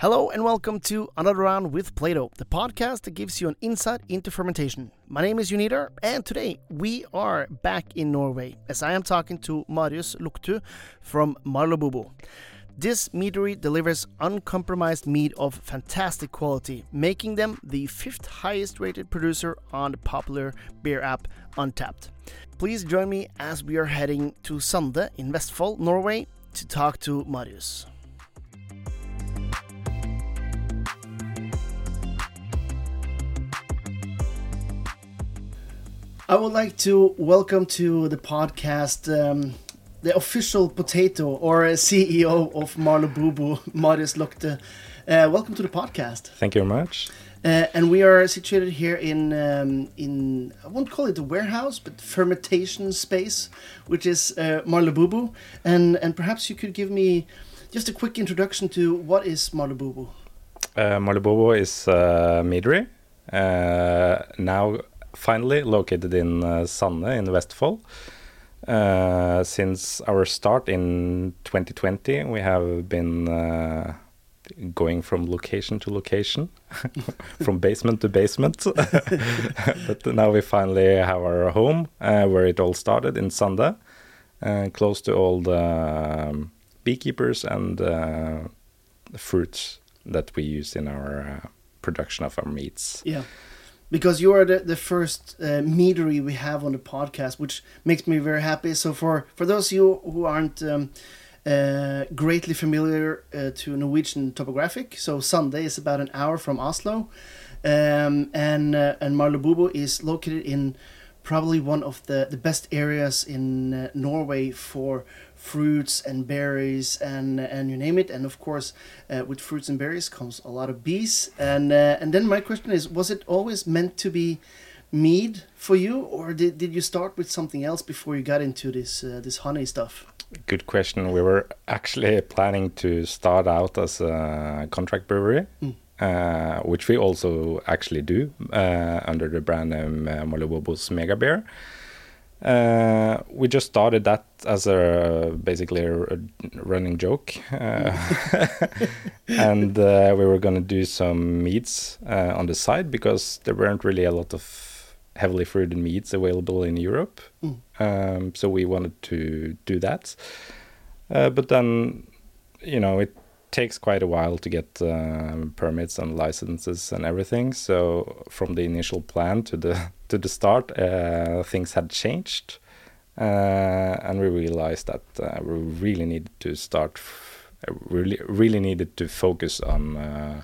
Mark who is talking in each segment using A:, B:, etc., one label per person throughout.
A: Hello and welcome to Another Round with Plaato, the podcast that gives you an insight into fermentation. My name is Unidar, and today we are back in Norway as I am talking to Marius Loktu from Marlobobo. This meadery delivers uncompromised mead of fantastic quality, making them the fifth highest rated producer on the popular beer app Untappd. Please join me as we are heading to Sande in Vestfold, Norway, to talk to Marius. I would like to welcome to the podcast um, the official potato or CEO of Marlobobo, Marius Loktu. Uh, welcome to the podcast.
B: Thank you very much.
A: Uh, and we are situated here in um, in I won't call it a warehouse, but fermentation space, which is uh. And and perhaps you could give me just a quick introduction to what is Marlobobo.
B: Uh, Marlobobo is uh, meadery. Uh, now finally located in uh, in Vestfold. Uh, since our start in 2020, we have been uh, going from location to location, from basement to basement. but now we finally have our home uh, where it all started in Sande, uh, close to all the um, beekeepers and uh, fruits that we use in our uh, production of our meads.
A: Yeah because you are the, the first uh, meadery we have on the podcast, which makes me very happy. So for for those of you who aren't um, uh, greatly familiar uh, to Norwegian topographic, so Sande is about an hour from Oslo, um, and uh, and Marlobobo is located in probably one of the, the best areas in uh, Norway for fruits and berries and and you name it and of course uh, with fruits and berries comes a lot of bees and uh, and then my question is was it always meant to be mead for you or did, did you start with something else before you got into this uh, this honey stuff
B: good question we were actually planning to start out as a contract brewery mm. Uh, which we also actually do uh, under the brand name uh, Marlobobo's Mega Beer. Uh, we just started that as a basically a, a running joke, uh, and uh, we were going to do some meads uh, on the side because there weren't really a lot of heavily fruited meads available in Europe. Mm. Um, so we wanted to do that, uh, but then you know it takes quite a while to get um, permits and licenses and everything. So from the initial plan to the to the start, uh, things had changed, uh, and we realized that uh, we really needed to start. really, really needed to focus on uh,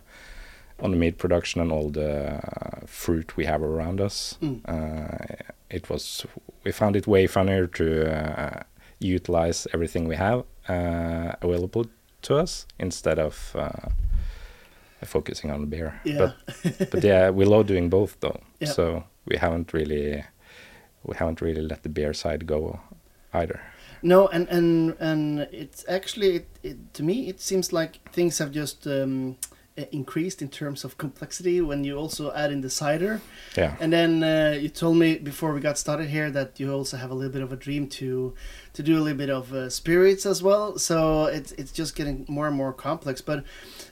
B: on the mead production and all the fruit we have around us. Mm. Uh, it was we found it way funnier to uh, utilize everything we have available to us instead of uh, focusing on the beer. Yeah. But but yeah, we love doing both though. Yeah. So we haven't really we haven't really let the beer side go either.
A: No, and and and it's actually it, it, to me it seems like things have just um, increased in terms of complexity when you also add in the cider.
B: Yeah.
A: And then uh, you told me before we got started here that you also have a little bit of a dream to to do a little bit of uh, spirits as well. So it's it's just getting more and more complex. But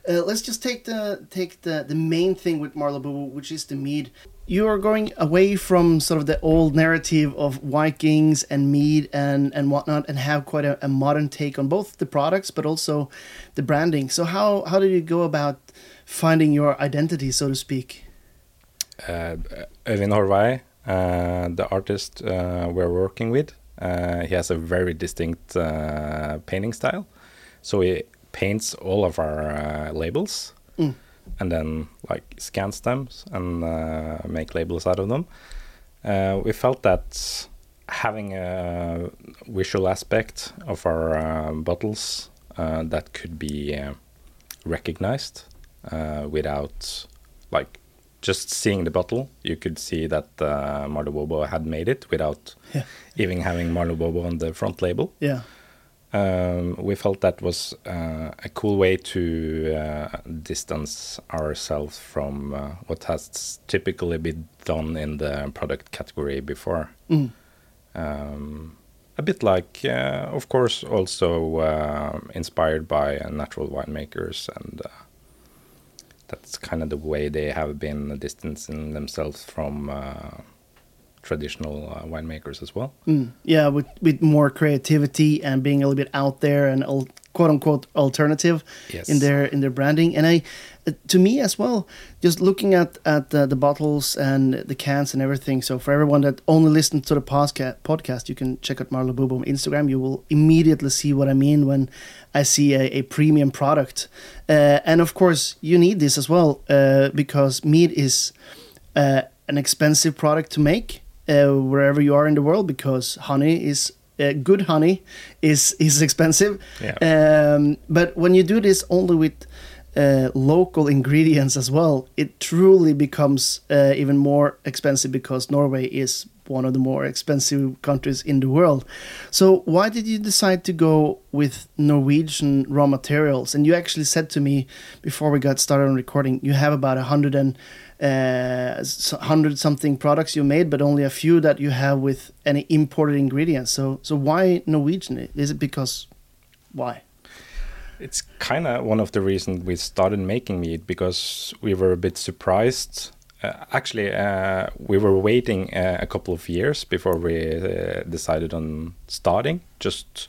A: uh, let's just take the take the the main thing with Marlobobo, which is the mead. You are going away from sort of the old narrative of Vikings and mead and and whatnot, and have quite a, a modern take on both the products, but also the branding. So how how did you go about finding your identity, so to speak?
B: Uh, Øyvind Horvei, uh, the artist uh, we're working with, uh, he has a very distinct uh, painting style. So he paints all of our uh, labels mm. And then like scan them and uh, make labels out of them. Uh, we felt that having a visual aspect of our uh, bottles that could be recognized without like just seeing the bottle, you could see that uh, Marlobobo had made it without yeah. even having Marlobobo on the front label.
A: Yeah.
B: Um, we felt that was uh, a cool way to uh, distance ourselves from uh, what has typically been done in the product category before. Mm. Um, a bit like, uh, of course, also uh, inspired by natural winemakers and that's kind of the way they have been distancing themselves from uh, traditional uh, winemakers as well.
A: Mm, yeah, with with more creativity and being a little bit out there and al- quote unquote alternative
B: Yes.
A: in their in their branding. And I, uh, to me as well, just looking at at the, the bottles and the cans and everything. So for everyone that only listens to the podcast, podcast, you can check out Marlobobo on Instagram. You will immediately see what I mean when I see a, a premium product. Uh, and of course, you need this as well uh, because mead is uh, an expensive product to make uh, wherever you are in the world because honey is uh, good honey is is expensive.
B: Yeah.
A: Um, but when you do this only with uh, local ingredients as well, it truly becomes uh, even more expensive because Norway is one of the more expensive countries in the world. So why did you decide to go with Norwegian raw materials? And you actually said to me before we got started on recording, you have about a hundred and uh, hundred something products you made, but only a few that you have with any imported ingredients. So so why Norwegian? Is it because why?
B: It's kind of one of the reasons we started making mead because we were a bit surprised. Uh, actually, uh, we were waiting uh, a couple of years before we uh, decided on starting. Just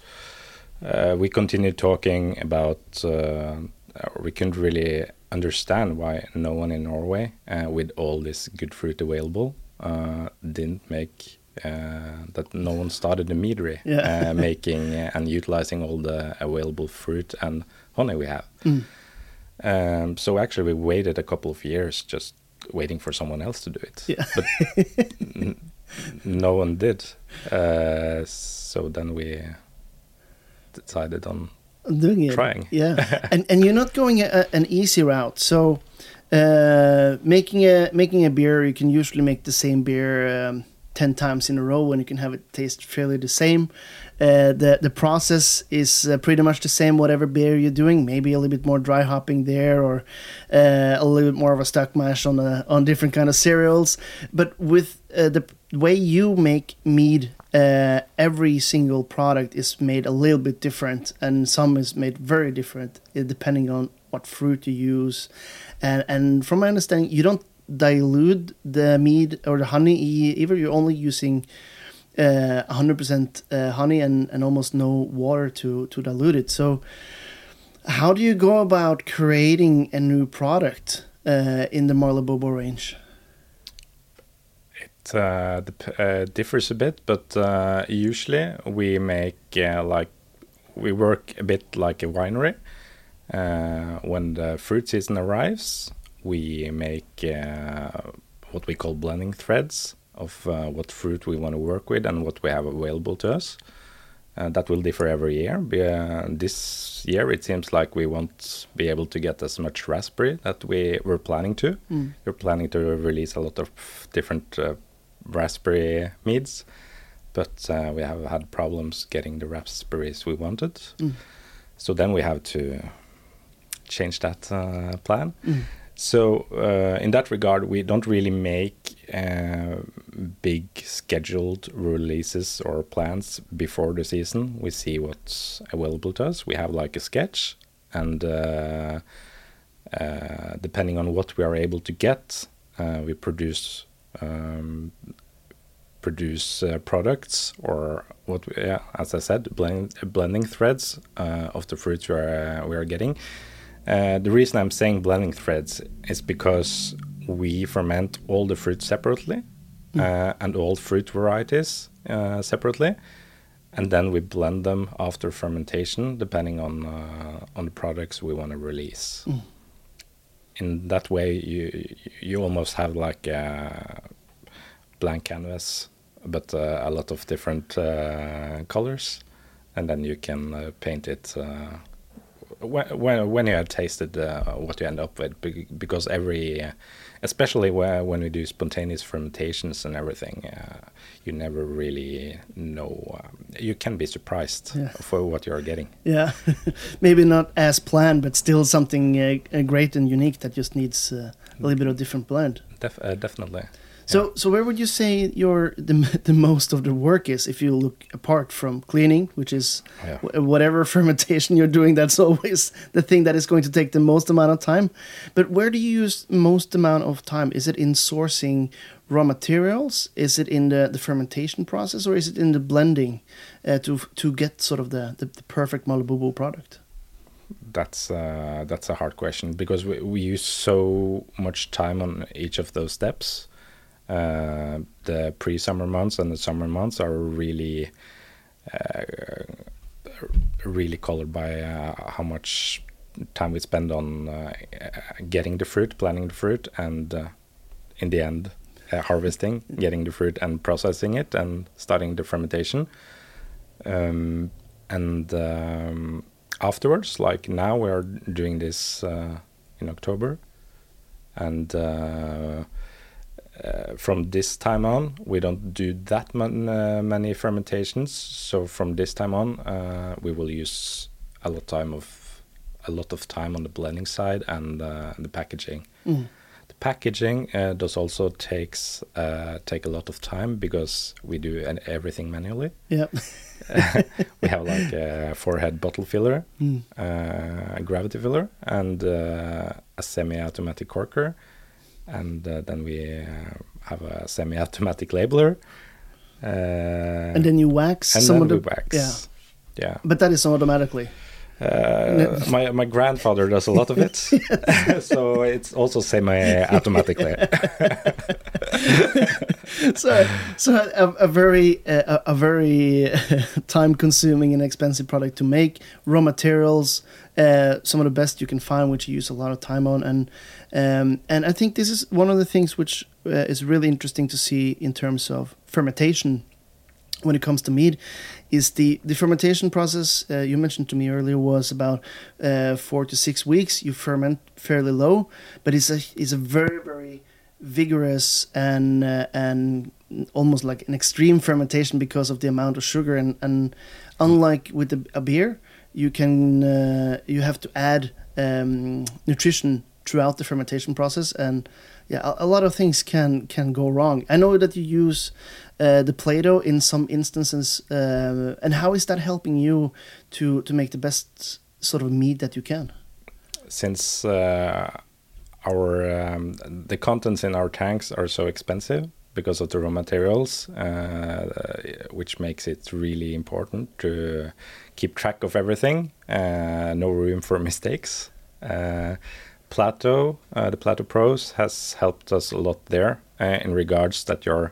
B: uh, we continued talking about. We couldn't really understand why no one in Norway, uh, with all this good fruit available, uh, didn't make uh, that no one started a meadery,
A: Yeah.
B: uh, making uh, and utilizing all the available fruit and honey we have.
A: Mm.
B: Um, so actually, we waited a couple of years just waiting for someone else to do it.
A: Yeah.
B: But no one did. Uh, so then we decided on
A: doing it.
B: Trying.
A: Yeah, and and you're not going a, an easy route. So uh, making a making a beer, you can usually make the same beer um, ten times in a row, and you can have it taste fairly the same. Uh, the the process is uh, pretty much the same whatever beer you're doing. Maybe a little bit more dry hopping there, or uh, a little bit more of a stock mash on a, on different kind of cereals. But with uh, the way you make mead, uh, every single product is made a little bit different, and some is made very different uh, depending on what fruit you use. And and from my understanding, you don't dilute the mead or the honey either. You're only using uh, 100% uh, honey and, and almost no water to, to dilute it. So, how do you go about creating a new product uh, in the Marlobobo range?
B: It uh, uh, differs a bit, but uh, usually we make uh, like we work a bit like a winery. Uh, when the fruit season arrives, we make uh, what we call blending threads of uh, what fruit we want to work with and what we have available to us. Uh, that will differ every year. This year, it seems like we won't be able to get as much raspberry that we were planning to.
A: Mm.
B: We're planning to release a lot of different uh, raspberry meads, but uh, we have had problems getting the raspberries we wanted.
A: Mm.
B: So then we have to change that uh, plan.
A: Mm.
B: So uh, in that regard, we don't really make uh, big scheduled releases or plans before the season. We see what's available to us. We have like a sketch, and uh, uh, depending on what we are able to get, uh, we produce um, produce uh, products or what we, yeah, as I said, blend, blending threads uh, of the fruits we are uh, we are getting. Uh, the reason I'm saying blending threads is because we ferment all the fruit separately uh, and all fruit varieties uh, separately, and then we blend them after fermentation, depending on uh, on the products we want to release.
A: Mm.
B: In that way, you you almost have like a blank canvas, but uh, a lot of different uh, colors, and then you can uh, paint it. When, when you have tasted uh, what you end up with, because every, uh, especially where, when we do spontaneous fermentations and everything, uh, you never really know. Um, you can be surprised
A: Yeah.
B: for what you are getting.
A: Yeah, maybe not as planned, but still something uh, uh, great and unique that just needs uh, a little bit of different blend.
B: Def- uh, definitely.
A: So, so where would you say your the, the most of the work is if you look apart from cleaning, which is
B: Yeah.
A: wh- whatever fermentation you're doing, that's always the thing that is going to take the most amount of time. But where do you use most amount of time? Is it in sourcing raw materials? Is it in the, the fermentation process, or is it in the blending uh, to to get sort of the the, the perfect Malibu product?
B: That's uh, that's a hard question because we, we use so much time on each of those steps. Uh, the pre-summer months and the summer months are really uh, really colored by uh, how much time we spend on uh, getting the fruit, planting the fruit, and uh, in the end uh, harvesting, getting the fruit and processing it, and starting the fermentation. Um, and um, afterwards, like now, we are doing this uh, in October, and uh, uh, from this time on, we don't do that man, uh, many fermentations. So from this time on, uh, we will use a lot time of a lot of time on the blending side and uh, the packaging.
A: Mm.
B: The packaging uh, does also takes uh, take a lot of time because we do an, everything manually.
A: Yeah.
B: we have like a four-head bottle filler,
A: Mm.
B: uh, a gravity filler, and uh, a semi-automatic corker, and uh, then we uh, have a semi-automatic labeler. Uh,
A: And then you wax
B: and
A: some
B: then
A: of the
B: we wax.
A: yeah.
B: Yeah.
A: But that is automatically.
B: Uh, my my grandfather does a lot of it, so it's also semi-automatically.
A: so so a, a very a, a very time consuming and expensive product to make. Raw materials uh, some of the best you can find which you use a lot of time on. And um, and I think this is one of the things which uh, is really interesting to see in terms of fermentation when it comes to mead is the the fermentation process uh, you mentioned to me earlier was about uh, four to six weeks. You ferment fairly low but it's a it's a very very vigorous and uh, and almost like an extreme fermentation because of the amount of sugar. And and unlike with the, a beer you can uh, you have to add um, nutrition throughout the fermentation process. And yeah a, a lot of things can can go wrong. I know that you use uh, the Plaato in some instances, uh, and how is that helping you to to make the best sort of mead that you can?
B: Since uh, our um, the contents in our tanks are so expensive because of the raw materials, uh, which makes it really important to keep track of everything. Uh, no room for mistakes. Uh, Plaato, uh, the Plaato Pros, has helped us a lot there uh, in regards that you're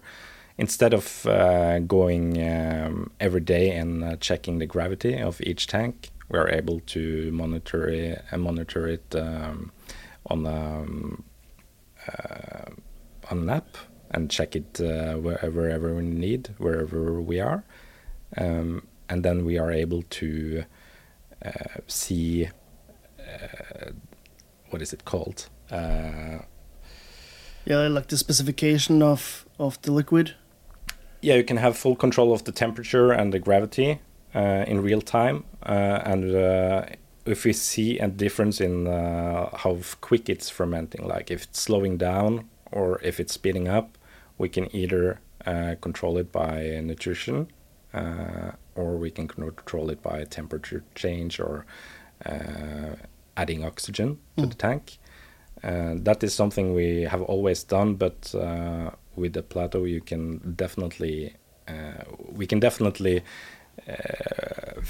B: instead of uh, going um, every day and checking the gravity of each tank, we are able to monitor it, monitor it um, on um, uh, on an app and check it uh, wherever, wherever we need, wherever we are, um, and then we are able to uh, see uh, what is it called. Uh,
A: Yeah, like the specification of of the liquid.
B: yeah, you can have full control of the temperature and the gravity uh, in real time, uh, and uh, if we see a difference in uh, how quick it's fermenting, like if it's slowing down or if it's speeding up, we can either uh, control it by nutrition, uh, or we can control it by temperature change or uh, adding oxygen to the tank. Uh, that is something we have always done, but uh, with the Plaato, you can definitely uh, we can definitely uh,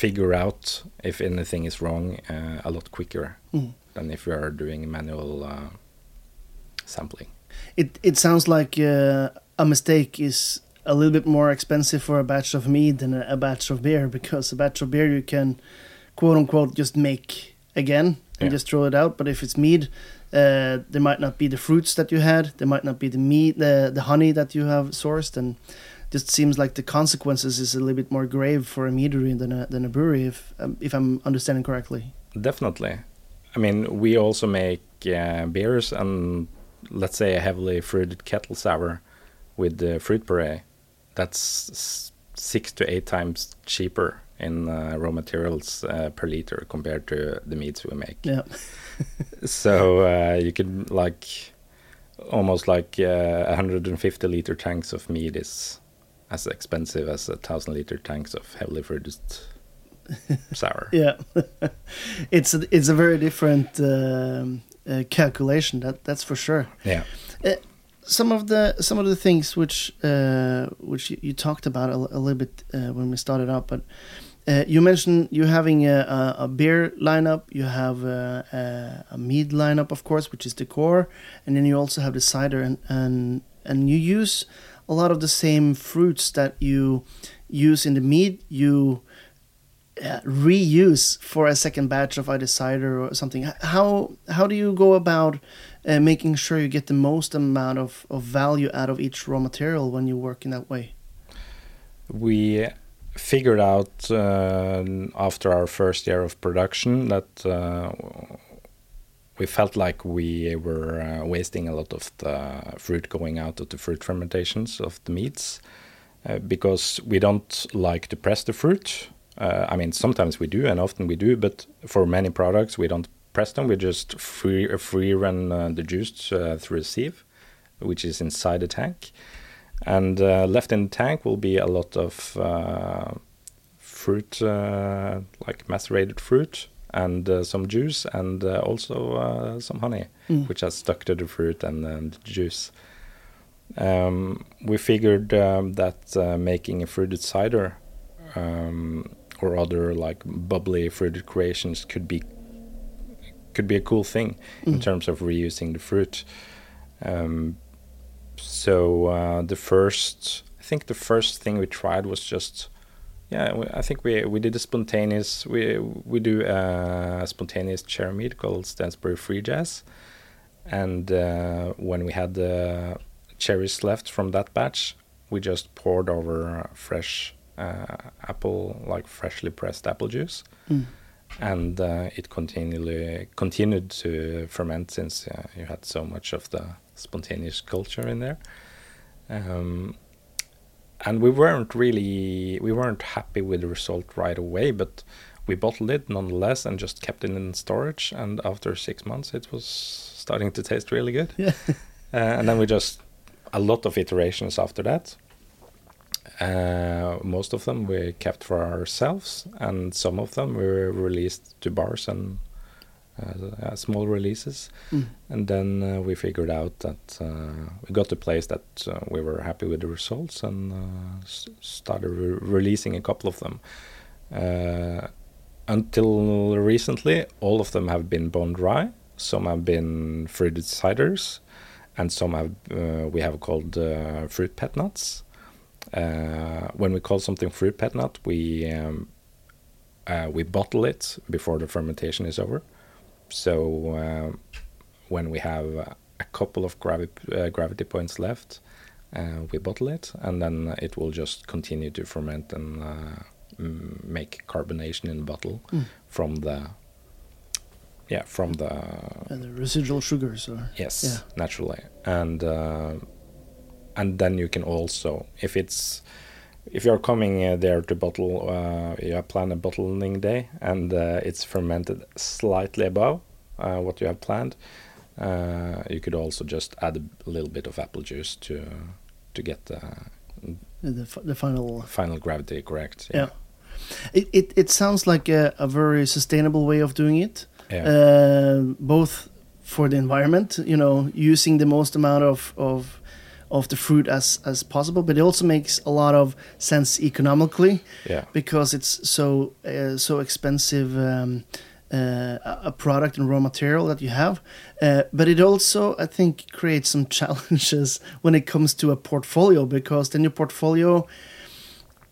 B: figure out if anything is wrong uh, a lot quicker
A: Mm.
B: than if we are doing manual uh, sampling.
A: It it sounds like uh, a mistake is a little bit more expensive for a batch of mead than a, a batch of beer because a batch of beer you can quote unquote just make again and
B: Yeah.
A: just throw it out. But if it's mead, uh, there might not be the fruits that you had. There might not be the meat, the the honey that you have sourced, and just seems like the consequences is a little bit more grave for a meadery than a than a brewery. If um, if I'm understanding correctly.
B: Definitely. I mean, we also make uh, beers and let's say a heavily fruited kettle sour with the fruit puree. That's six to eight times cheaper in uh, raw materials uh, per liter compared to the meads we make.
A: Yeah.
B: so uh, you could like almost like uh, 150 liter tanks of mead is as expensive as a thousand liter tanks of heavily produced sour.
A: Yeah, it's a, it's a very different um, uh, calculation. That that's for sure.
B: Yeah.
A: Uh, some of the some of the things which uh, which you, you talked about a, a little bit uh, when we started out, but uh, you mentioned you having a, a, beer lineup, you have a, a, a mead lineup, of course, which is the core, and then you also have the cider, and and and you use a lot of the same fruits that you use in the mead, You uh, reuse for a second batch of either cider or something. How how do you go about uh, making sure you get the most amount of, of value out of each raw material when you work in that way?
B: We figured out uh, after our first year of production that uh, we felt like we were uh, wasting a lot of the fruit going out of the fruit fermentations of the meats uh, because we don't like to press the fruit. Uh, I mean, sometimes we do, and often we do, but for many products we don't press them. We just free free run uh, the juice through a sieve, which is inside the tank and uh, left in the tank will be a lot of uh, fruit, uh, like macerated fruit, and uh, some juice, and uh, also uh, some honey,
A: Mm.
B: which has stuck to the fruit and, and the juice. Um, we figured um, that making a fruited cider um, or other like bubbly fruited creations could be could be a cool thing in
A: Mm.
B: terms of reusing the fruit. Um, so uh, the first, I think the first thing we tried was just, yeah, I think we we did a spontaneous. We we do a spontaneous cherry mead called Stansbury Free Jazz, and uh, when we had the cherries left from that batch, we just poured over fresh uh, apple, like freshly pressed apple juice,
A: Mm.
B: and uh, it continually continued to ferment since uh, you had so much of the spontaneous culture in there. Um, and we weren't really we weren't happy with the result right away, but we bottled it nonetheless and just kept it in storage. And after six months, it was starting to taste really good.
A: Yeah.
B: Uh, and then we just a lot of iterations after that. Uh, most of them we kept for ourselves, and some of them we released to bars and uh, small releases.
A: Mm.
B: And then uh, we figured out that uh, we got to a place that uh, we were happy with the results and uh, started re- releasing a couple of them. Uh, until recently, all of them have been bone dry. Some have been fruited ciders, and some have uh, we have called uh, fruit pet nats. Uh, when we call something fruit pet nat, we um, uh, we bottle it before the fermentation is over. So um, when we have uh, a couple of gravi- uh, gravity points left, uh, we bottle it, and then it will just continue to ferment and uh, m- make carbonation in the bottle
A: Mm.
B: from the yeah from the
A: And the residual sugars or
B: yes
A: Yeah.
B: naturally and uh, and then you can also if it's if you're coming uh, there to bottle uh, you plan a bottling day and uh, it's fermented slightly above uh, what you have planned uh, you could also just add a little bit of apple juice to to get the
A: the, f- the final
B: final gravity correct
A: Yeah. It, it, it sounds like a, a very sustainable way of doing it,
B: yeah.
A: Uh, both for the environment, you know, using the most amount of, of of the fruit as as possible, but it also makes a lot of sense economically
B: yeah
A: because it's so uh, so expensive um, uh, a- a product and raw material that you have. Uh, but it also, I think, creates some challenges when it comes to a portfolio because then your portfolio.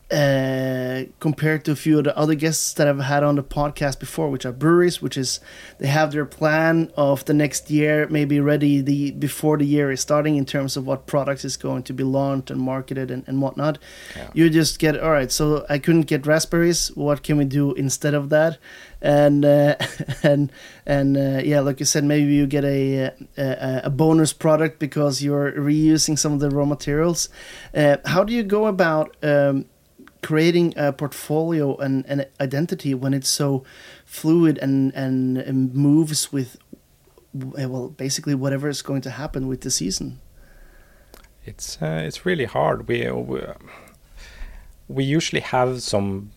A: Uh, compared to a few of the other guests that I've had on the podcast before, which are breweries, which is they have their plan of the next year maybe ready the before the year is starting in terms of what products is going to be launched and marketed and, and whatnot.
B: Yeah.
A: You just get all right so i couldn't get raspberries. What can we do instead of that? And uh, and and uh, yeah like you said maybe you get a, a a bonus product because you're reusing some of the raw materials. Uh, how do you go about um, creating a portfolio and an identity when it's so fluid and and, and moves with uh, well, basically whatever is going to happen with the season.
B: It's uh, it's really hard. We, we we usually have some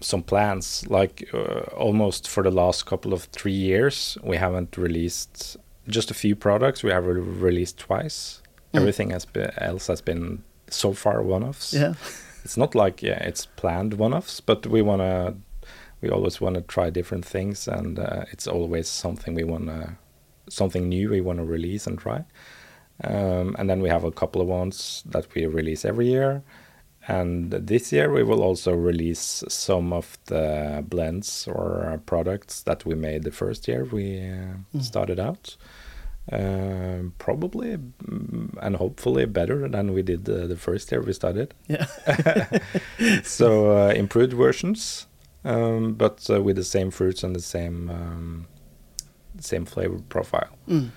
B: some plans. Like uh, almost for the last couple of three years, we haven't released just a few products. We have re- released twice.
A: Mm.
B: Everything has been, else has been so far one-offs.
A: Yeah.
B: It's not like yeah, it's planned one-offs, but we wanna we always want to try different things, and uh, it's always something we wanna something new we want to release and try. Um, and then we have a couple of ones that we release every year. And this year we will also release some of the blends or products that we made the first year we uh,
A: Mm.
B: started out. Um, probably mm, and hopefully better than we did uh, the first year we started.
A: Yeah.
B: so uh, improved versions, um, but uh, with the same fruits and the same um, same flavor profile.
A: Mm.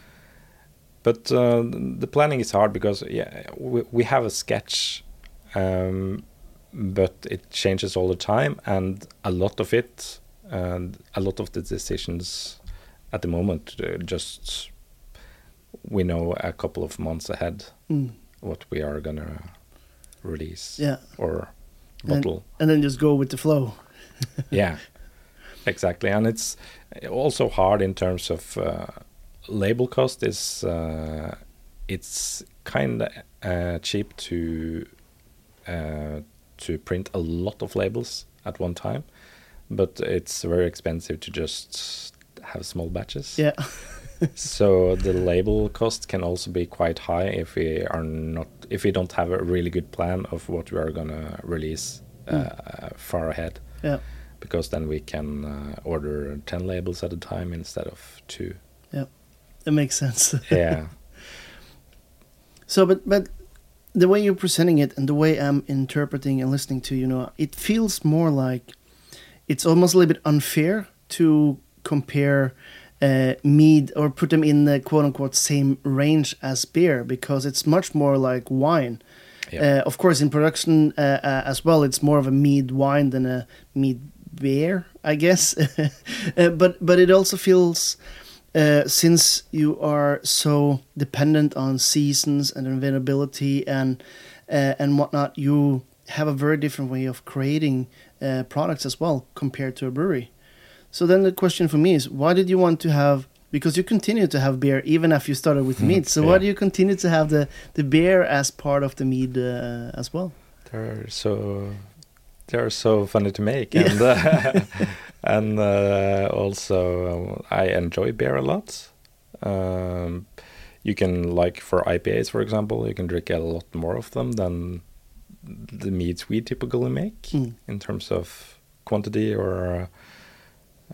B: But uh, the planning is hard because yeah, we, we have a sketch, um, but it changes all the time, and a lot of it, and a lot of the decisions at the moment uh, just we know a couple of months ahead
A: Mm.
B: what we are gonna release
A: Yeah.
B: or
A: And-
B: bottle.
A: And then just go with the flow.
B: yeah, exactly. And it's also hard in terms of uh, label cost. Is uh, it's kind of uh, cheap to uh, to print a lot of labels at one time, but it's very expensive to just have small batches.
A: Yeah.
B: so the label cost can also be quite high if we are not if we don't have a really good plan of what we are gonna release uh, far ahead.
A: Yeah.
B: because then we can uh, order 10 labels at a time instead of two.
A: Yeah, That makes sense.
B: yeah.
A: So, but but the way you're presenting it and the way I'm interpreting and listening to you know, it feels more like it's almost a little bit unfair to compare uh, mead or put them in the quote unquote same range as beer because it's much more like wine.
B: yeah
A: Uh, of course, in production uh, uh, as well, it's more of a mead wine than a mead beer, I guess. uh, but but it also feels uh, since you are so dependent on seasons and availability and uh, and whatnot, you have a very different way of creating uh, products as well compared to a brewery. So then the question for me is, why did you want to have? Because you continue to have beer even after you started with
B: Mhm,
A: mead. So why do you continue to have the the beer as part of the mead uh, as well?
B: they're so they're so funny to make
A: Yeah.
B: and uh, and uh, also um, I enjoy beer a lot um, you can like for IPAs for example you can drink a lot more of them than the meads we typically make
A: Mm.
B: in terms of quantity or uh,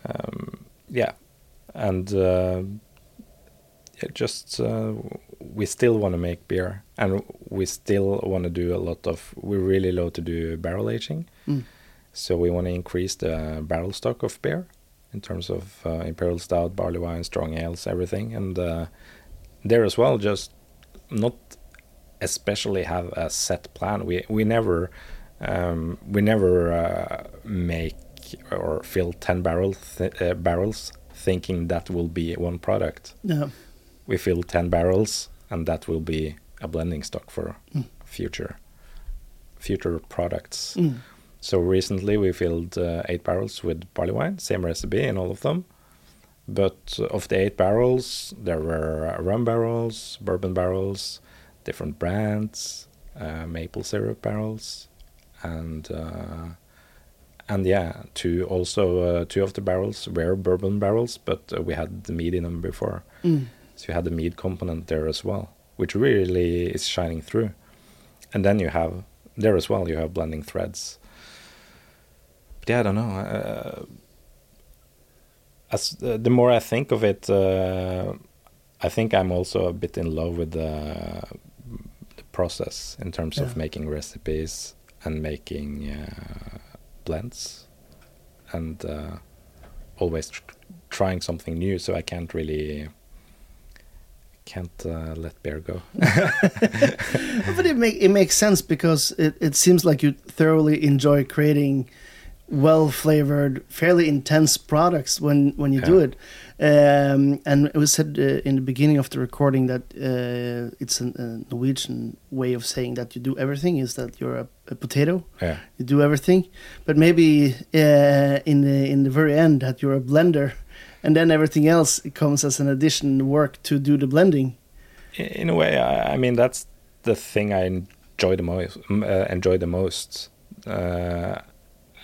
B: um, yeah. And uh, yeah, just uh, we still want to make beer and we still want to do a lot of we really love to do barrel aging.
A: Mm.
B: so we want to increase the barrel stock of beer in terms of uh, imperial stout barley wine strong ales everything. And uh, there as well just not especially have a set plan. We we never um, we never uh, make or fill 10 barrel th- uh, barrels thinking that will be one product
A: Yeah.
B: we fill 10 barrels and that will be a blending stock for
A: Mm.
B: future future products
A: Mm.
B: so recently we filled uh, eight barrels with barley wine same recipe in all of them but of the eight barrels there were rum barrels bourbon barrels different brands uh, maple syrup barrels and uh, and yeah two also uh, two of the barrels were bourbon barrels but uh, we had the mead in them before
A: Mm.
B: so you had the mead component there as well, which really is shining through. And then you have there as well. You have blending threads. But yeah, I don't know. Uh, as uh, the more I think of it, uh, I think I'm also a bit in love with the, the process in terms
A: Yeah.
B: of making recipes and making uh, blends, and uh, always tr- trying something new. So I can't really can't uh, let bear go.
A: But it make it makes sense because it, it seems like you thoroughly enjoy creating well flavored, fairly intense products when when you do it. Um, and it was said uh, in the beginning of the recording that uh, it's an, a Norwegian way of saying that you do everything is that you're a, a potato,
B: Yeah.
A: you do everything. But maybe uh, in the in the very end that you're a blender, and then everything else comes as an addition work to do the blending.
B: In a way, I, I mean that's the thing I enjoy the most. Uh, enjoy the most. Uh,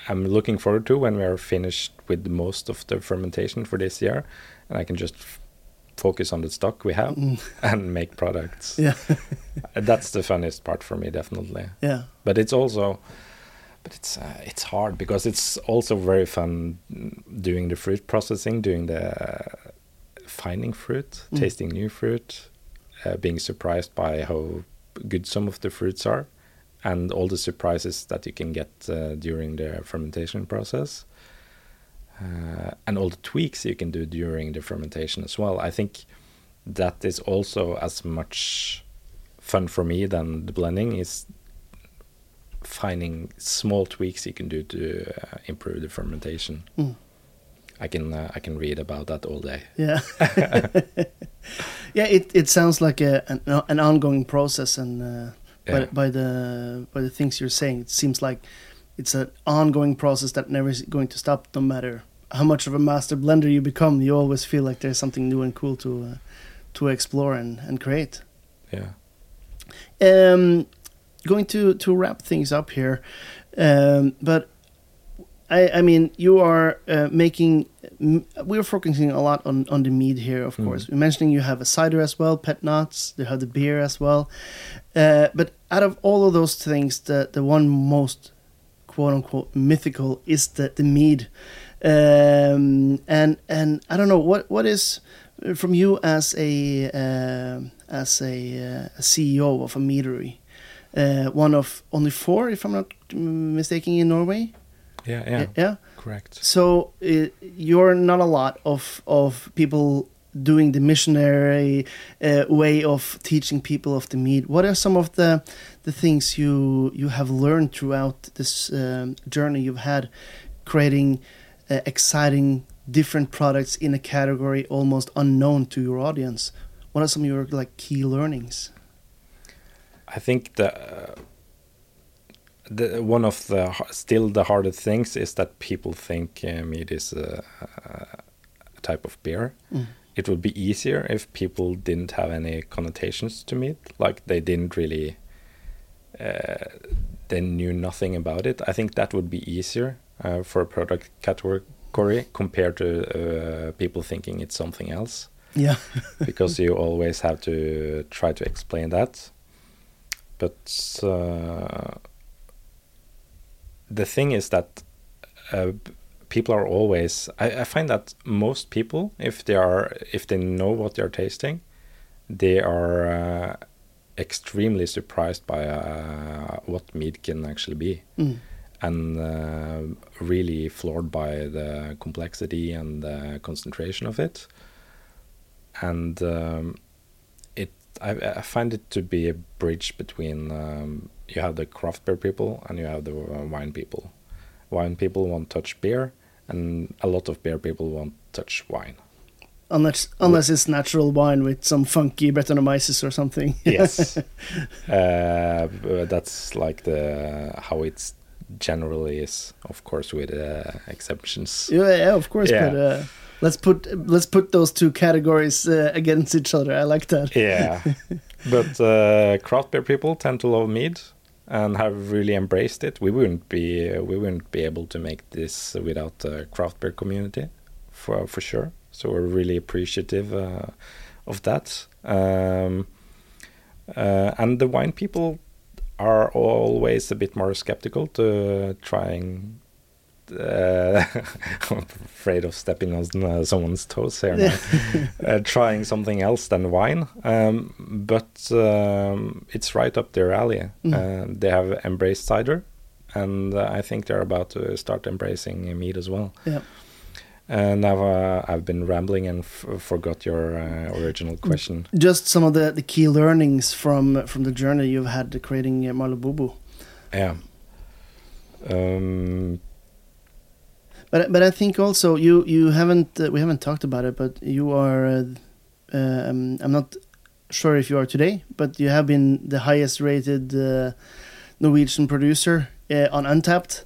B: I'm looking forward to when we are finished with most of the fermentation for this year, and I can just f- focus on the stock we have
A: Mm.
B: and make products.
A: Yeah,
B: That's the funniest part for me, definitely.
A: yeah,
B: But it's also, but it's uh, it's hard because it's also very fun doing the fruit processing, doing the uh, finding fruit,
A: Mm.
B: tasting new fruit, uh, being surprised by how good some of the fruits are, and all the surprises that you can get uh, during the fermentation process, uh, and all the tweaks you can do during the fermentation as well. I think that is also as much fun for me than the blending is finding small tweaks you can do to uh, improve the fermentation.
A: Mm.
B: I can uh, I can read about that all day.
A: yeah. yeah, it, it sounds like a an, an ongoing process, and uh, by, by the by the things you're saying, it seems like it's an ongoing process that never is going to stop, no matter how much of a master blender you become. You always feel like there's something new and cool to uh, to explore and, and create.
B: Yeah.
A: Um, going to to wrap things up here, um, but I I mean you are uh, making. m- We're focusing a lot on on the mead here, of
B: Mm.
A: course. We're mentioning you have a cider as well, pet nats. You have the beer as well. Uh, but out of all of those things, the the one most quote unquote mythical is the the mead. Um, and and I don't know what what is uh, from you as a uh, as a, uh, a CEO of a meadery, uh, one of only four, if I'm not mistaken, in Norway.
B: Yeah. Yeah.
A: yeah.
B: Correct.
A: So uh, you're not a lot of of people doing the missionary uh, way of teaching people of the mead. What are some of the the things you you have learned throughout this um, journey you've had, creating uh, exciting different products in a category almost unknown to your audience? What are some of your like key learnings?
B: I think that uh, the one of the still the hardest things is that people think uh, mead is a, a type of beer.
A: Mm.
B: It would be easier if people didn't have any connotations to mead, like they didn't really, uh, they knew nothing about it. I think that would be easier uh, for a product category compared to uh, people thinking it's something else
A: Yeah,
B: because you always have to try to explain that. But uh, the thing is that uh, people are always. I, I find that most people, if they are, if they know what they're tasting, they are uh, extremely surprised by uh, what mead can actually be
A: mm.
B: and uh, really floored by the complexity and the concentration of it. And um, I, I find it to be a bridge between um, you have the craft beer people and you have the uh, wine people. Wine people won't touch beer, and a lot of beer people won't touch wine.
A: unless unless it's natural wine with some funky Brettanomyces or something.
B: yes uh, that's like the how it's generally is of course with uh, exceptions
A: Yeah, yeah, of course.
B: Yeah.
A: But uh, let's put let's put those two categories uh, against each other. I like that.
B: yeah but uh, craft beer people tend to love mead and have really embraced it we wouldn't be we wouldn't be able to make this without the craft beer community for for sure so we're really appreciative uh, of that um, uh, and the wine people are always a bit more skeptical to trying uh, I'm afraid of stepping on uh, someone's toes here now. uh, trying something else than wine. Um, but um, it's right up their alley.
A: Mm.
B: Uh, they have embraced cider, and uh, I think they're about to start embracing mead as well.
A: Yeah.
B: And now uh, I've been rambling and f- forgot your uh, original question.
A: Just some of the, the key learnings from from the journey you've had creating uh,
B: Yeah. Um,
A: But but I think also you you haven't uh, we haven't talked about it, but you are. Uh, um, I'm not sure if you are today, but you have been the highest rated uh, Norwegian producer uh, on Untappd,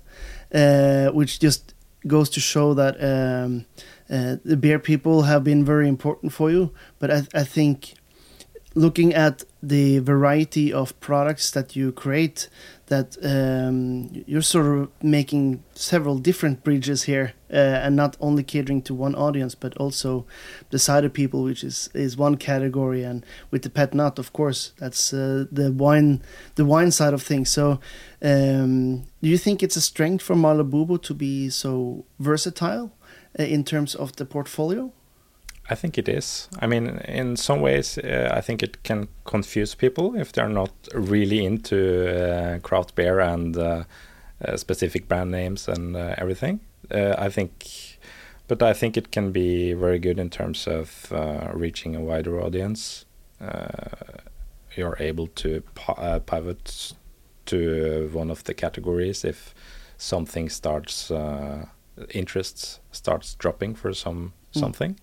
A: uh, which just goes to show that um, uh, the beer people have been very important for you. But I, I think looking at the variety of products that you create, that um, you're sort of making several different bridges here, uh, and not only catering to one audience, but also the cider people, which is is one category, and with the pet nat, of course, that's uh, the wine the wine side of things. So, um, do you think it's a strength for Marlobobo to be so versatile uh, in terms of the portfolio?
B: I think it is. I mean, in some ways, uh, I think it can confuse people if they're not really into uh, craft beer and uh, uh specific brand names and uh, everything. Uh, I think, but I think it can be very good in terms of reaching a wider audience. you're able to pivot to one of the categories if something starts interests starts dropping for some mm. something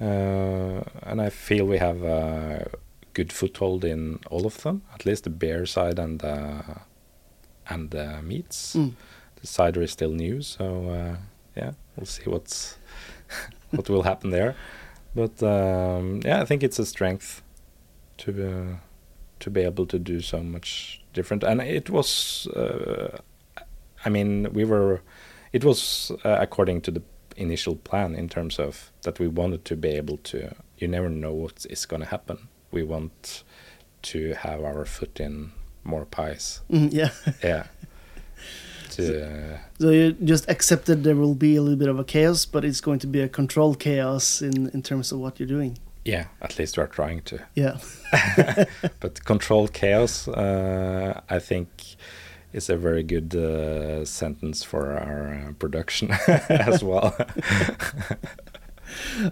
B: and I feel we have a good foothold in all of them, at least the beer side and the and the meads. Mm. The cider is still new, so uh, yeah, we'll see what's what will happen there. But um, yeah, I think it's a strength to uh, to be able to do so much different. And it was, uh, I mean, we were, it was uh, according to the initial plan in terms of that we wanted to be able to. You never know what is going to happen. We want to have our foot in more pies.
A: Mm, yeah.
B: yeah. To, uh,
A: so you just accepted there will be a little bit of a chaos, but it's going to be a controlled chaos in in terms of what you're doing.
B: Yeah, at least we're trying to.
A: Yeah.
B: but controlled chaos, uh, I think is a very good uh, sentence for our uh, production as well.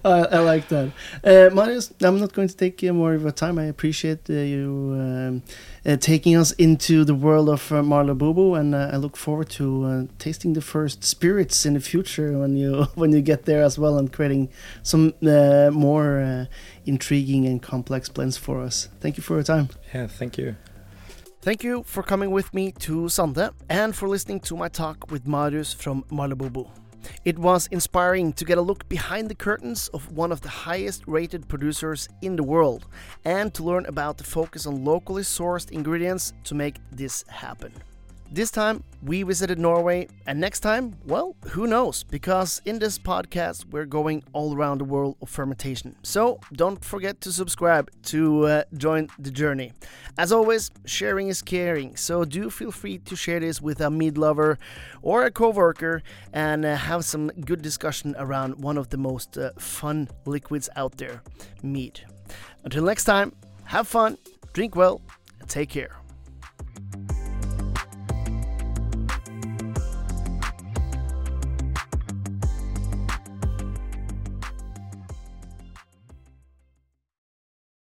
A: I, I, like that. Uh, Marius, I'm not going to take more of your time. I appreciate uh, you um, uh, taking us into the world of uh, Marlobobo, and uh, I look forward to uh, tasting the first spirits in the future when you when you get there as well, and creating some more intriguing and complex blends for us. Thank you for your time.
B: Yeah, thank you.
A: Thank you for coming with me to Sande and for listening to my talk with Marius from Marlobobo. It was inspiring to get a look behind the curtains of one of the highest rated producers in the world and to learn about the focus on locally sourced ingredients to make this happen. This time we visited Norway, and next time, well, who knows? Because in this podcast we're going all around the world of fermentation. So don't forget to subscribe to uh, join the journey. As always, sharing is caring, so do feel free to share this with a mead lover or a coworker and uh, have some good discussion around one of the most uh, fun liquids out there, mead. Until next time, have fun, drink well, and take care.